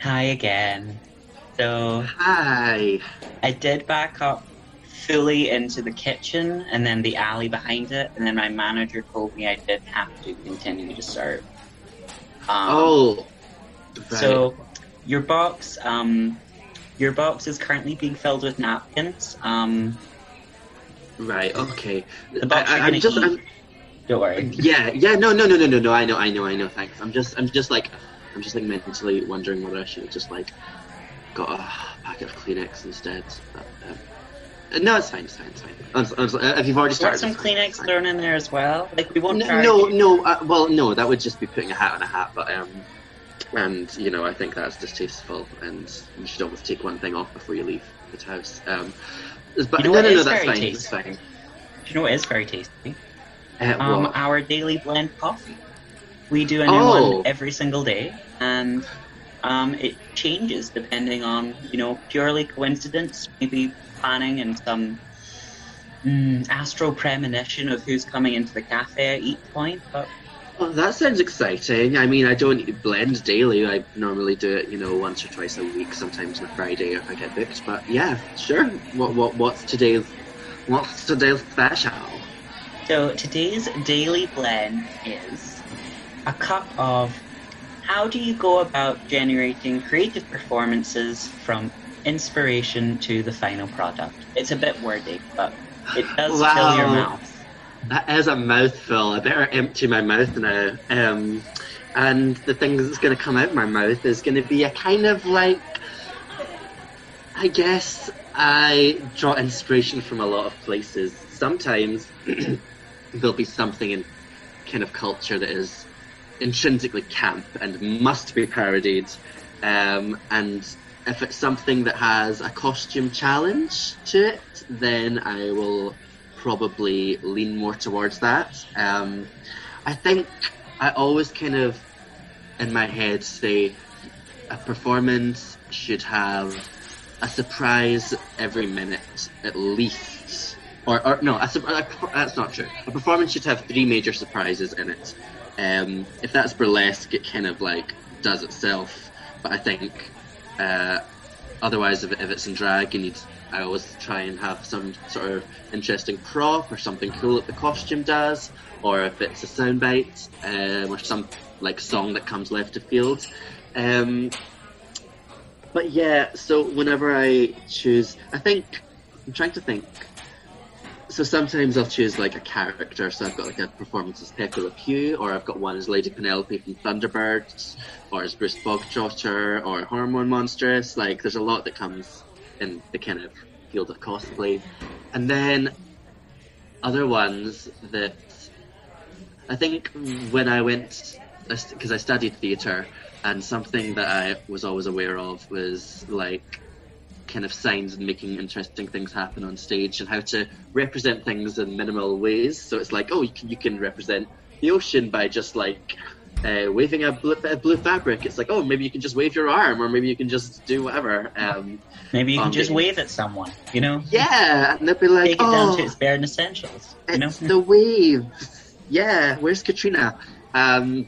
Hi again. So Hi. I did back up fully into the kitchen and then the alley behind it, and then my manager told me I did have to continue to serve. Um, Oh. Right. So your box, um, your box is currently being filled with napkins. Um, right. Okay. the box I, I'm just. I'm, Don't worry. yeah. Yeah. No. No. No. No. No. No. I know. I know. I know. Thanks. I'm just. I'm just like. I'm just like mentally wondering whether I should have just like got a packet of Kleenex instead. But, um, no, it's fine. It's fine. It's fine. I'm, I'm, uh, if you've already started, some Kleenex it's fine. thrown in there as well? Like we won't No, no, no. Uh, well, no, that would just be putting a hat on a hat. But um, and you know, I think that's distasteful, and you should always take one thing off before you leave the house. Um, but You know no, no, no, that's fine. tasty? That's fine. Do you know what is very tasty? Uh, Um, our daily blend coffee. We do a new Oh. one every single day, and um, it changes depending on you know purely coincidence, maybe planning and some mm, astral premonition of who's coming into the cafe at each point. But Well, that sounds exciting. I mean, I don't blend daily. I normally do it, you know, once or twice a week, sometimes on a Friday if I get booked. But yeah, sure. What what what's today's what's today's special? so today's daily blend is a cup of. How do you go about generating creative performances from inspiration to the final product? It's a bit wordy, but it does fill your mouth. That is a mouthful. I better empty my mouth now. Um, and the thing that's going to come out of my mouth is going to be a kind of like, I guess I draw inspiration from a lot of places. Sometimes there'll be something in kind of culture that is intrinsically camp and must be parodied. Um, and if it's something that has a costume challenge to it, then I will probably lean more towards that. Um, I think I always kind of, in my head, say a performance should have a surprise every minute at least. Or, or no, a, a, that's not true. A performance should have three major surprises in it. Um, if that's burlesque, it kind of like does itself. But I think uh, otherwise, if, if it's in drag, you need. I always try and have some sort of interesting prop or something cool that the costume does, or if it's a soundbite um, or some like song that comes left of field. Um, but yeah, so whenever I choose, I think I'm trying to think. So sometimes I'll choose like a character. So I've got like a performance as Pepe Le Pew, or I've got one as Lady Penelope from Thunderbirds, or as Bruce Bogtrotter, or Hormone Monstress. Like there's a lot that comes in the kind of field of cosplay, and then other ones that I think when I went because I studied theatre, and something that I was always aware of was like kind of signs and making interesting things happen on stage and how to represent things in minimal ways. So it's like, oh, you can, you can represent the ocean by just like uh, waving a blue, of blue fabric. It's like, oh, maybe you can just wave your arm, or maybe you can just do whatever. Um, Maybe you can Um, just wave at someone, you know? yeah, and they'll be like, Take it oh, down to its bare essentials, you know? the waves. Yeah, where's Katrina? Um,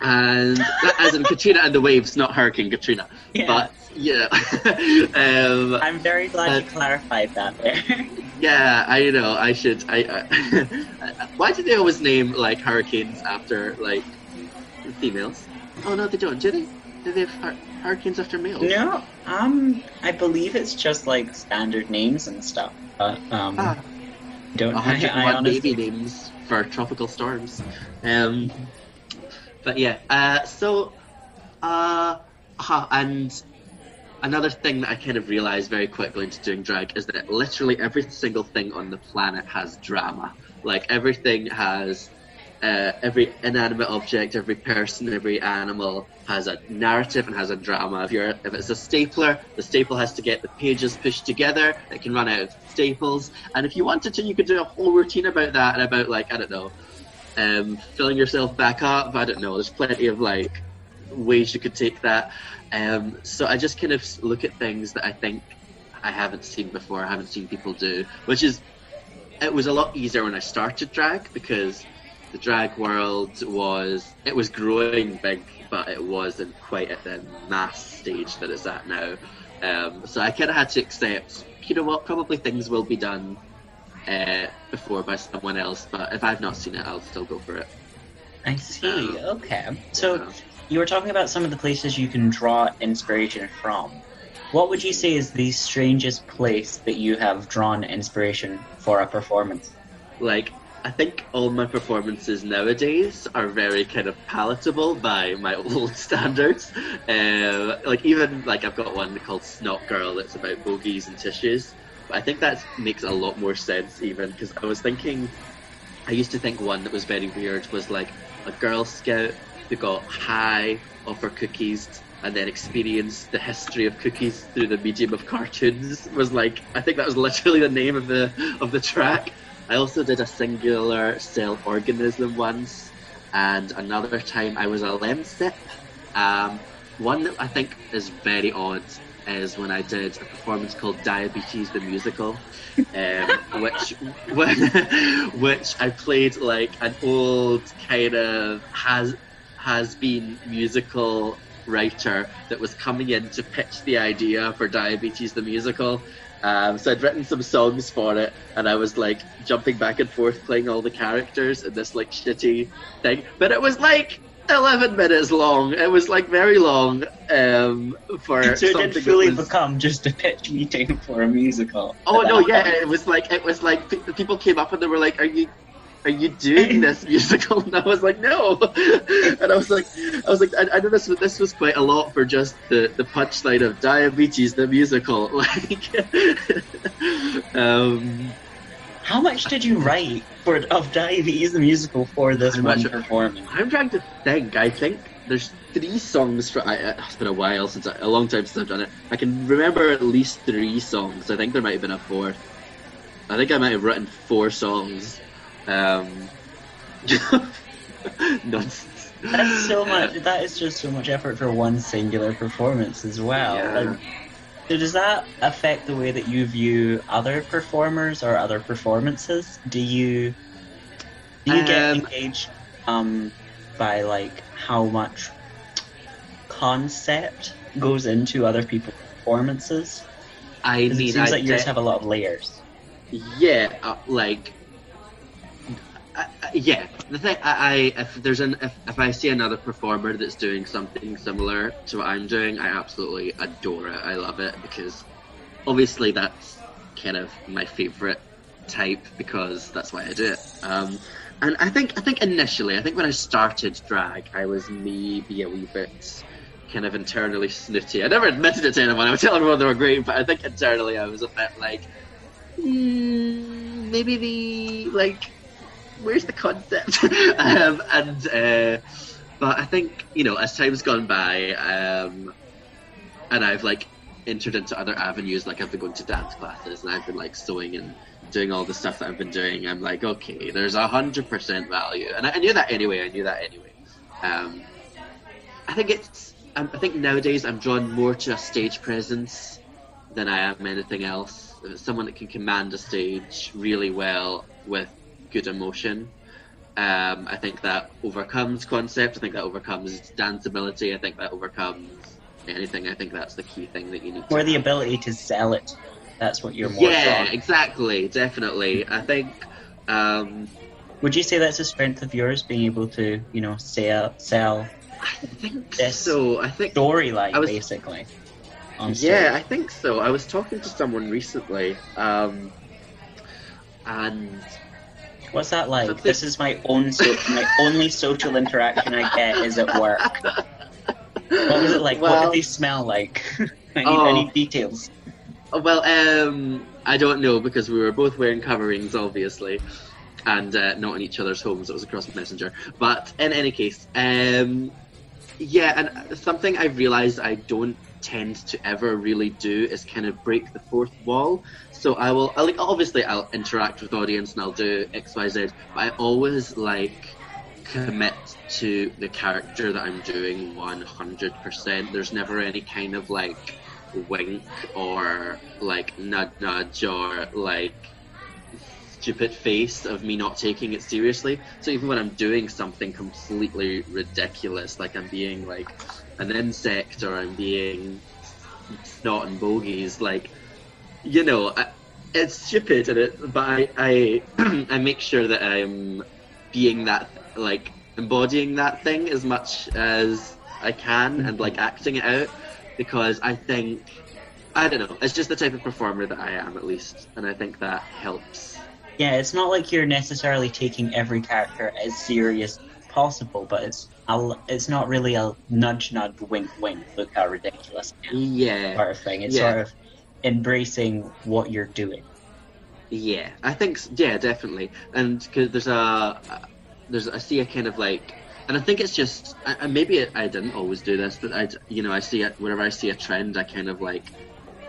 and as in Katrina and the waves, not Hurricane Katrina. Yeah. But yeah, um, I'm very glad Uh, you clarified that there. yeah, I know. I should. I, I why do they always name like hurricanes after like females? Oh no, they don't. Do they? Do they have hur- hurricanes after males? no, um, I believe it's just like standard names and stuff. But, um, Ah. don't I, 101 I honestly. baby names for tropical storms. Um, but yeah, uh, so, uh, huh, and another thing that I kind of realized very quickly into doing drag is that literally every single thing on the planet has drama. Like everything has. Uh, every inanimate object, every person, every animal has a narrative and has a drama. If you're, if it's a stapler, the staple has to get the pages pushed together. It can run out of staples, and if you wanted to, you could do a whole routine about that and about like I don't know, um, filling yourself back up. I don't know. There's plenty of like ways you could take that. Um, so I just kind of look at things that I think I haven't seen before. I haven't seen people do, which is it was a lot easier when I started drag because the drag world was it was growing big but it wasn't quite at the mass stage that it's at now. Um, so I kind of had to accept, you know what, probably things will be done uh, before by someone else, but if I've not seen it, I'll still go for it. I see. Okay. So Yeah. You were talking about some of the places you can draw inspiration from. What would you say is the strangest place that you have drawn inspiration for a performance? like I think all my performances nowadays are very kind of palatable by my old standards. Uh, like even like I've got one called Snot Girl that's about bogies and tissues. But I think that makes a lot more sense even because I was thinking I used to think one that was very weird was like a Girl Scout who got high off her cookies and then experienced the history of cookies through the medium of cartoons was like I think that was literally the name of the of the track. I also did a singular cell organism once, and another time I was a lemsip. Um, one that I think is very odd is when I did a performance called Diabetes the Musical, um, which which I played like an old kind of has has been musical writer that was coming in to pitch the idea for Diabetes the Musical. Um, so I'd written some songs for it, and I was like jumping back and forth playing all the characters in this like shitty thing. But it was like 11 minutes long. It was like very long um, for so it something didn't fully was- become just a pitch meeting for a musical. Oh no, yeah, it was like it was like people came up and they were like, "Are you, are you doing this musical?" And I was like, "No," and I was like, "I was like, I, I know this was this was quite a lot for just the the punchline of diabetes the musical." Like, um, How much did you write for of Diabetes the musical for this How one performance? I'm trying to think. I think there's three songs for. I, it's been a while since I, a long time since I've done it. I can remember at least three songs. I think there might have been a fourth. I think I might have written four songs. Um, nonsense. That's so much. That is just so much effort for one singular performance as well. Yeah. Like, so does that affect the way that you view other performers or other performances? Do you do you get Um, engaged um, by like how much concept goes into other people's performances? I mean, it seems I like yours have a lot of layers. Yeah, uh, like, yeah. The thing, I, I if there's an if, if I see another performer that's doing something similar to what I'm doing, I absolutely adore it. I love it because obviously that's kind of my favorite type because that's why I do it. Um, and I think I think initially, I think when I started drag, I was maybe a wee bit kind of internally snooty. I never admitted it to anyone. I would tell everyone they were great, but I think internally I was a bit like, mm, maybe the like, where's the concept? um, and uh, but I think you know, as time's gone by, um, and I've like entered into other avenues, like I've been going to dance classes and I've been like sewing and doing all the stuff that I've been doing. I'm like, okay, there's a hundred percent value, and I, I knew that anyway. I knew that anyway. Um, I think it's. um, I think nowadays I'm drawn more to a stage presence than I am anything else. Someone that can command a stage really well with good emotion. Um, I think that overcomes concept. I think that overcomes danceability. I think that overcomes anything. I think that's the key thing that you need. Or the have. ability to sell it. That's what you're more Yeah, exactly, definitely. I think. Um, Would you say that's a strength of yours, being able to, you know, sell sell I think so. I think storyline was- basically? Yeah, I think so. I was talking to someone recently, um, and What's that like? Something- This is my own so my only social interaction I get is at work. What was it like? what did they smell like? I need, Oh. Need details. well, um, I don't know because we were both wearing coverings, obviously, and uh, not in each other's homes. It was across Messenger. But in any case, um, yeah, and something I've realised I don't tend to ever really do is kind of break the fourth wall. So I will, I like, obviously, I'll interact with audience and I'll do X, Y, Z, but I always like commit to the character that I'm doing 100%. There's never any kind of like wink or like nudge nudge or like stupid face of me not taking it seriously. So even when I'm doing something completely ridiculous, like I'm being like an insect or I'm being not and bogies, like you know, I, it's stupid, and it, but I I, I make sure that I'm being that like embodying that thing as much as I can and like mm-hmm. acting it out because I think I don't know. It's just the type of performer that I am, at least, and I think that helps. Yeah, it's not like you're necessarily taking every character as serious as possible, but it's a, it's not really a nudge, nudge, wink, wink. Look how ridiculous Yeah, sort of thing. It's Yeah. sort of embracing what you're doing. yeah. I think yeah, definitely. And because there's a there's I see a kind of like, and I think it's just I, maybe I, I didn't always do this, but I you know I see it whenever I see a trend, I kind of like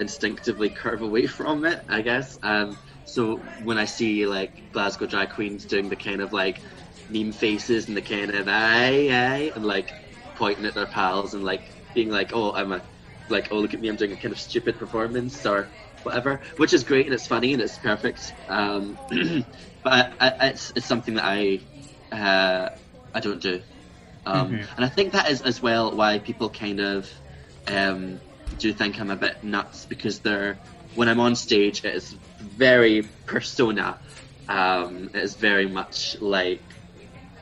instinctively curve away from it, I guess. Um, so when I see like Glasgow drag queens doing the kind of like meme faces and the kind of aye aye and like pointing at their pals and like being like, oh, I'm a like, oh, look at me, I'm doing a kind of stupid performance or whatever, which is great and it's funny and it's perfect. Um, but I, I, it's it's something that I uh, I don't do, um, Mhm. and I think that is as well why people kind of um, do think I'm a bit nuts because they're when I'm on stage, it is very persona. Um, it is very much like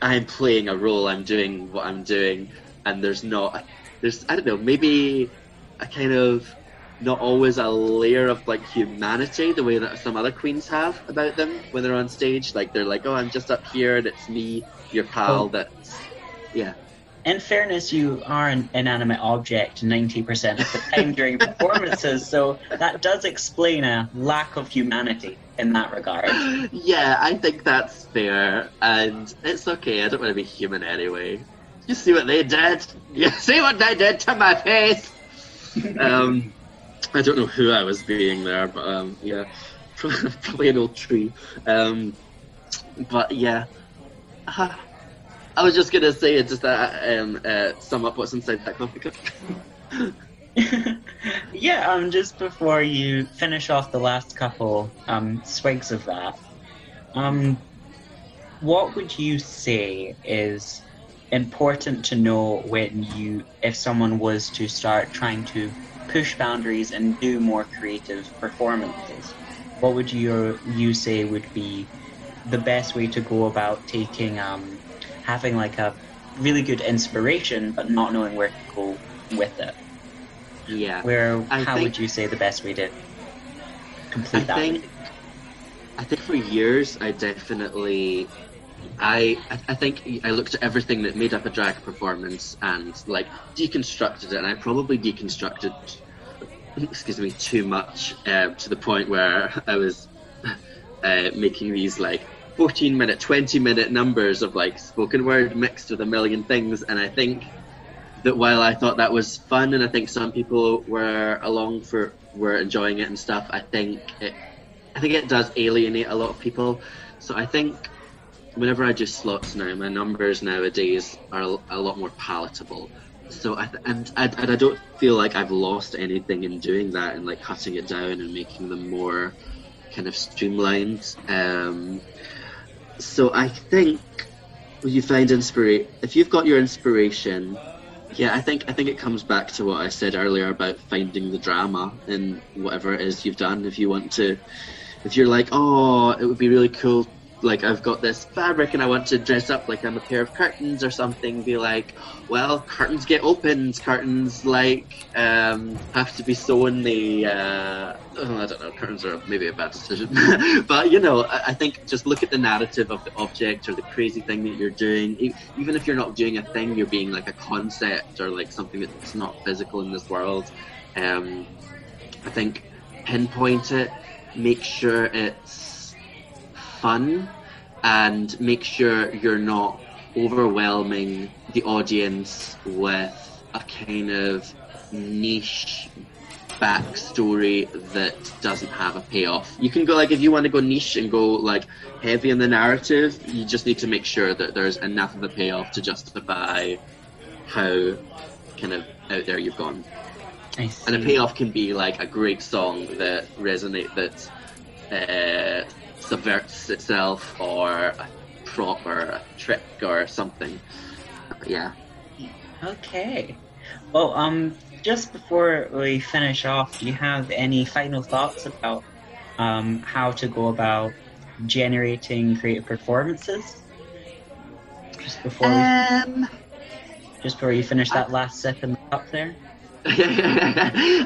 I'm playing a role, I'm doing what I'm doing, and there's not there's I don't know maybe a kind of not always a layer of like humanity the way that some other queens have about them when they're on stage. Like they're like, oh, I'm just up here and it's me, your pal. Oh. That's yeah, In fairness, you are an inanimate object 90% of the time during performances, so that does explain a lack of humanity in that regard. yeah. I think that's fair, and it's okay. I don't want to be human anyway. You see what they did? You see what they did to my face? um, I don't know who I was being there, but um, yeah, probably an old tree. Um, but yeah, uh, I was just gonna say just that um, uh, sum up what's inside that coffee cup. yeah, um, just before you finish off the last couple um, swigs of that, um, what would you say is important to know when you, if someone was to start trying to push boundaries and do more creative performances? What would you you say would be the best way to go about taking um, having like a really good inspiration, but not knowing where to go with it? yeah, Where I how think- would you say the best way to complete I that? think I think for years I definitely I I- think I looked at everything that made up a drag performance and like deconstructed it and I probably deconstructed excuse me too much uh, to the point where I was uh, making these like 14 minute 20 minute numbers of like spoken word mixed with a million things and I think that while I thought that was fun and I think some people were along for were enjoying it and stuff I think it I think it does alienate a lot of people. So I think whenever I do slots now, my numbers nowadays are a lot more palatable. So I th- and, and and I don't feel like I've lost anything in doing that and like cutting it down and making them more kind of streamlined. Um, so I think you find inspiration, if you've got your inspiration, yeah, I think I think it comes back to what I said earlier about finding the drama in whatever it is you've done. If you want to, if you're like, oh, it would be really cool. Like I've got this fabric and I want to dress up like I'm a pair of curtains or something. Be like, well, curtains get opened. Curtains like um, have to be sewn. The uh, I don't know. Curtains are maybe a bad decision, but you know, I, I think just look at the narrative of the object or the crazy thing that you're doing. Even if you're not doing a thing, you're being like a concept or like something that's not physical in this world. Um, I think pinpoint it, make sure it's fun, and make sure you're not overwhelming the audience with a kind of niche backstory that doesn't have a payoff. You can go like if you want to go niche and go like heavy in the narrative, you just need to make sure that there's enough of a payoff to justify how kind of out there you've gone. And a payoff can be like a great song that resonate that uh, subverts itself or a prop or a trick or something. Yeah. Okay. Well, um, just before we finish off, do you have any final thoughts about um, how to go about generating creative performances? Just before, we, Um, just before you finish that last sip in the cup there.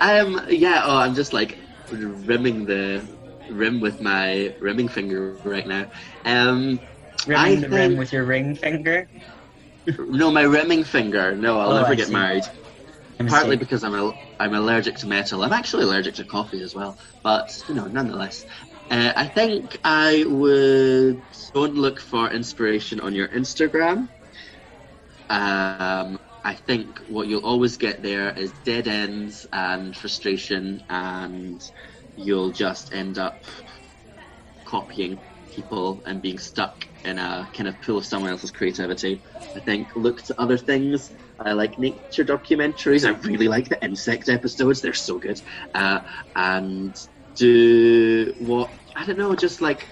um, yeah. Oh, I'm just like rimming the rim with my rimming finger right now. Um, Rimming I the rim with your ring finger. No, my rimming finger. No, I'll Oh, never I get see. married. I'm Partly because I'm a, I'm allergic to metal. I'm actually allergic to coffee as well. But you know, nonetheless, uh, I think I would don't look for inspiration on your Instagram. Um, I think what you'll always get there is dead ends and frustration, and you'll just end up copying people and being stuck in a kind of pool of someone else's creativity. I think look to other things. I like nature documentaries. I really like the insect episodes. They're so good. Uh, and do what I don't know. Just like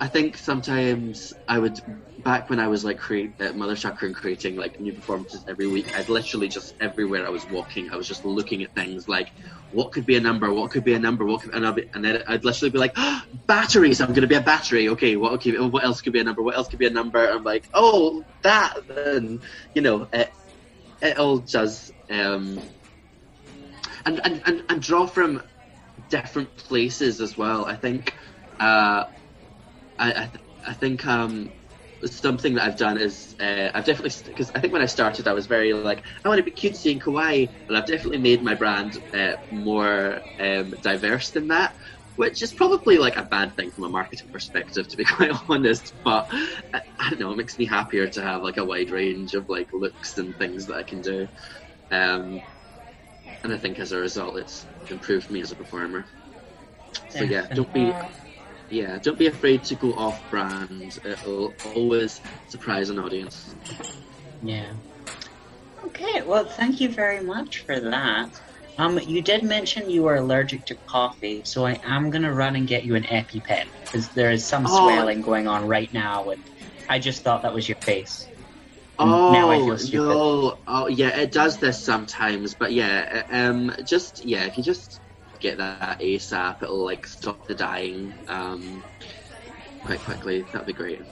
I think sometimes I would back when I was like create at Mother Chakra and creating like new performances every week. I'd literally just everywhere I was walking, I was just looking at things like what could be a number, what could be a number, what could, and, I'd and then I'd literally be like batteries. I'm going to be a battery. Okay, what okay, what else could be a number? What else could be a number? I'm like oh that, and you know it, it all does. Um, and, and, and, and draw from different places as well. I think uh, I, I, th- I think um, something that I've done is uh, I've definitely because I think when I started I was very like I want to be cutesy and kawaii, and I've definitely made my brand uh, more um, diverse than that. Which is probably like a bad thing from a marketing perspective, to be quite honest. But I, I don't know, it makes me happier to have like a wide range of like looks and things that I can do. Um, and I think as a result, it's improved me as a performer. So yeah, don't be yeah, don't be afraid to go off brand. It'll always surprise an audience. Yeah. Okay, well, thank you very much for that. Um, you did mention you were allergic to coffee, so I am gonna run and get you an EpiPen because there is some Oh. swelling going on right now, and I just thought that was your face. Oh Now I feel stupid. no! Oh yeah, it does this sometimes, but yeah, um, just yeah, if you just get that ASAP, it'll like stop the dying um quite quickly. That'd be great.